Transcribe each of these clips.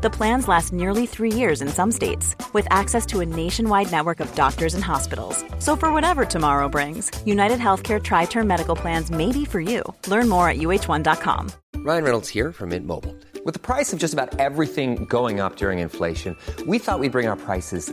The plans last nearly three years in some states, with access to a nationwide network of doctors and hospitals. So, for whatever tomorrow brings, United Healthcare Tri Term Medical Plans may be for you. Learn more at uh1.com. Ryan Reynolds here from Mint Mobile. With the price of just about everything going up during inflation, we thought we'd bring our prices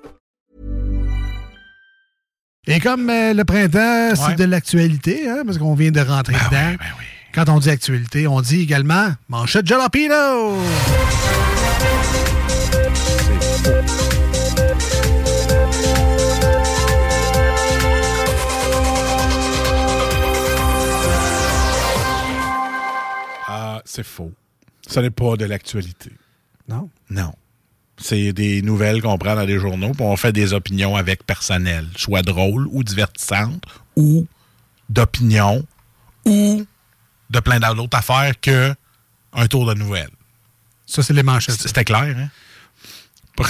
Et comme euh, le printemps, c'est Ouais. de l'actualité, hein, parce qu'on vient de rentrer Ben dedans. oui, ben oui. Quand on dit actualité, on dit également manchette jalapeno. Ah, c'est faux. Ce n'est pas de l'actualité. Non? Non. C'est des nouvelles qu'on prend dans les journaux, puis on fait des opinions avec personnel, soit drôles ou divertissantes, ou d'opinion, ou de plein d'autres affaires que un tour de nouvelles. Ça, c'est les manchettes. C'était clair, hein?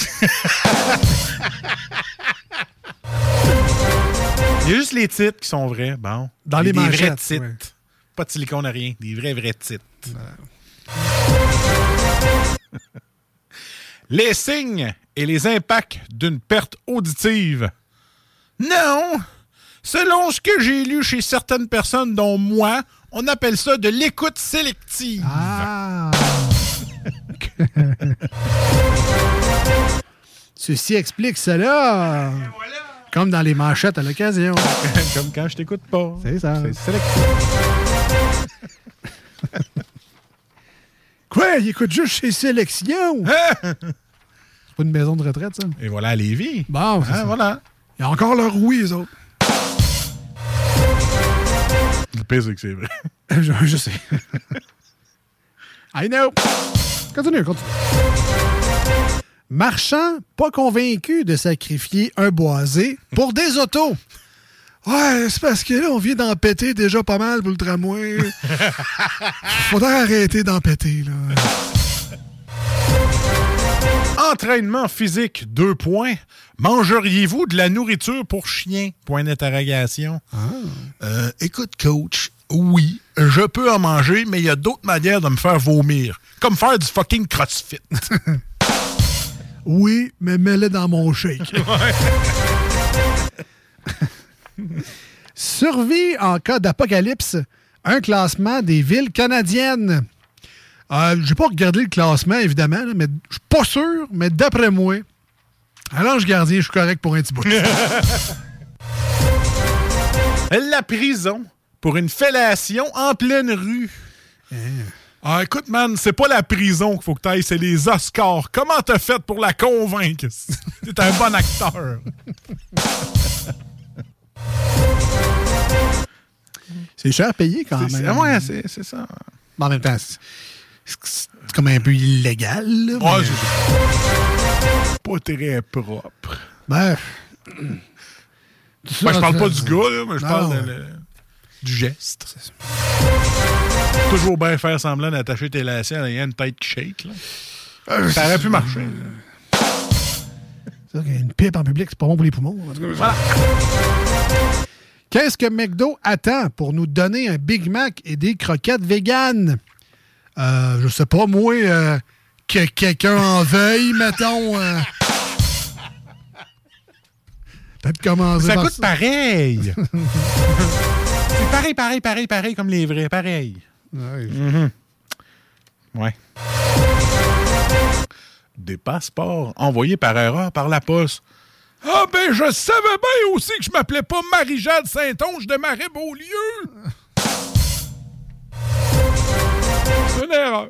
Il y a juste les titres qui sont vrais. Bon. Dans Des- les des vrais manchettes, titres. ouais. Pas de silicone à rien. Des vrais, vrais titres. Les signes et les impacts d'une perte auditive. Non! Selon ce que j'ai lu chez certaines personnes, dont moi, on appelle ça de l'écoute sélective. Ah! Ceci explique cela. Comme dans les manchettes à l'occasion. Comme quand je t'écoute pas. C'est ça. C'est sélectif. Quoi? Il écoute juste chez Sélection? Hein? C'est pas une maison de retraite, ça? Et voilà, Lévis. Bon, c'est Hein, ça. voilà. Il y a encore leur oui, les autres. Le pire, c'est que c'est vrai. je, je sais. I know. Continue, continue. Marchand pas convaincu de sacrifier un boisé pour des autos. Ouais, c'est parce que là, on vient d'en péter déjà pas mal pour le tramway. Faudrait arrêter d'en péter, là. Entraînement physique, deux points. Mangeriez-vous de la nourriture pour chien? Point d'interrogation. Euh, écoute, coach, oui, je peux en manger, mais il y a d'autres manières de me faire vomir. Comme faire du fucking crossfit. Oui, mais mets-le dans mon shake. Survie en cas d'apocalypse, un classement des villes canadiennes. Euh, J'ai pas regardé le classement, évidemment, là, mais je suis pas sûr, mais d'après moi, à l'ange gardien, je suis correct pour un petit bout. la prison pour une fellation en pleine rue. Ah, écoute, man, c'est pas la prison qu'il faut que t'ailles, c'est les Oscars. Comment t'as fait pour la convaincre? T'es un bon acteur. C'est cher à payer quand même. ouais, c'est ça. En même temps, c'est- comme un peu illégal. là, Ouais, mais- c'est pas très propre. Ben, Ben, je parle pas du gars, là, mais je Non, parle de ouais. le- du geste. Toujours bien faire semblant d'attacher tes lacets ayant une tête qui shake. Là. Euh, Ça aurait pu marcher. Qu'une pipe en public, c'est pas bon pour les poumons. Voilà. Qu'est-ce que McDo attend pour nous donner un Big Mac et des croquettes véganes? Euh, je sais pas, moi, euh, que quelqu'un en veuille, mettons. euh. Peut-être commencer Ça coûte pareil. pareil, pareil, pareil, pareil comme les vrais. Pareil. Ouais. Mhm. Ouais des passeports envoyés par erreur par la poste. Ah ben, je savais bien aussi que je m'appelais pas Marie-Jade Saint-Onge de Marais-Beaulieu! C'est une erreur.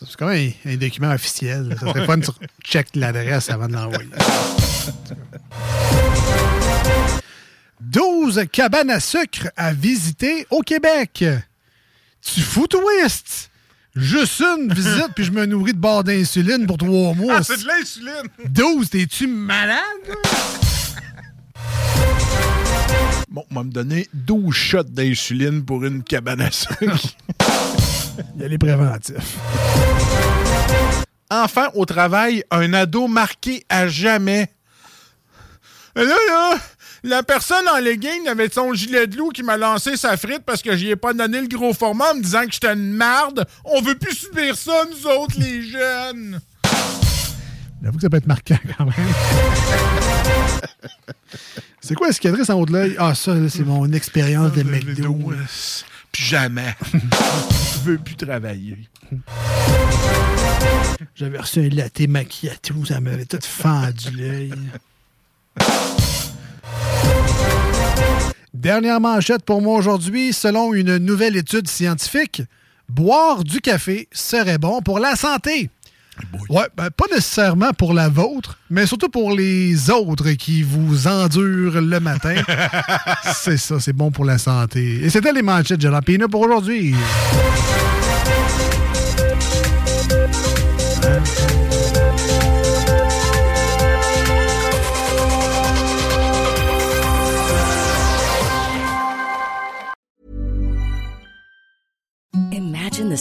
C'est comme un, un, document officiel. Ça serait ouais. fun tu check l'adresse avant de l'envoyer. 12 cabanes à sucre à visiter au Québec. Tu fous, toi, Juste une visite, puis je me nourris de barres d'insuline pour trois mois. Ah, c'est de l'insuline! 12, t'es-tu malade? Bon, on va me donner 12 shots d'insuline pour une cabane à sucre. Il y a les préventifs. Enfin, au travail, un ado marqué à jamais. Là, là, la personne en legging avait son gilet de loup qui m'a lancé sa frite parce que j'y ai pas donné le gros format en me disant que j'étais une marde. On veut plus subir ça, nous autres, les jeunes. J'avoue que ça peut être marquant quand même. c'est quoi escadrisse en haut de l'œil? Ah, ça, c'est mon expérience de McDo. Plus jamais. Je veux plus travailler. J'avais reçu un latte macchiato, ça m'avait tout fendu l'œil. Dernière manchette pour moi aujourd'hui. Selon une nouvelle étude scientifique, boire du café serait bon pour la santé. Ouais, ben, pas nécessairement pour la vôtre, mais surtout pour les autres qui vous endurent le matin. c'est ça, c'est bon pour la santé. Et c'était les manchettes de Jalapino pour aujourd'hui.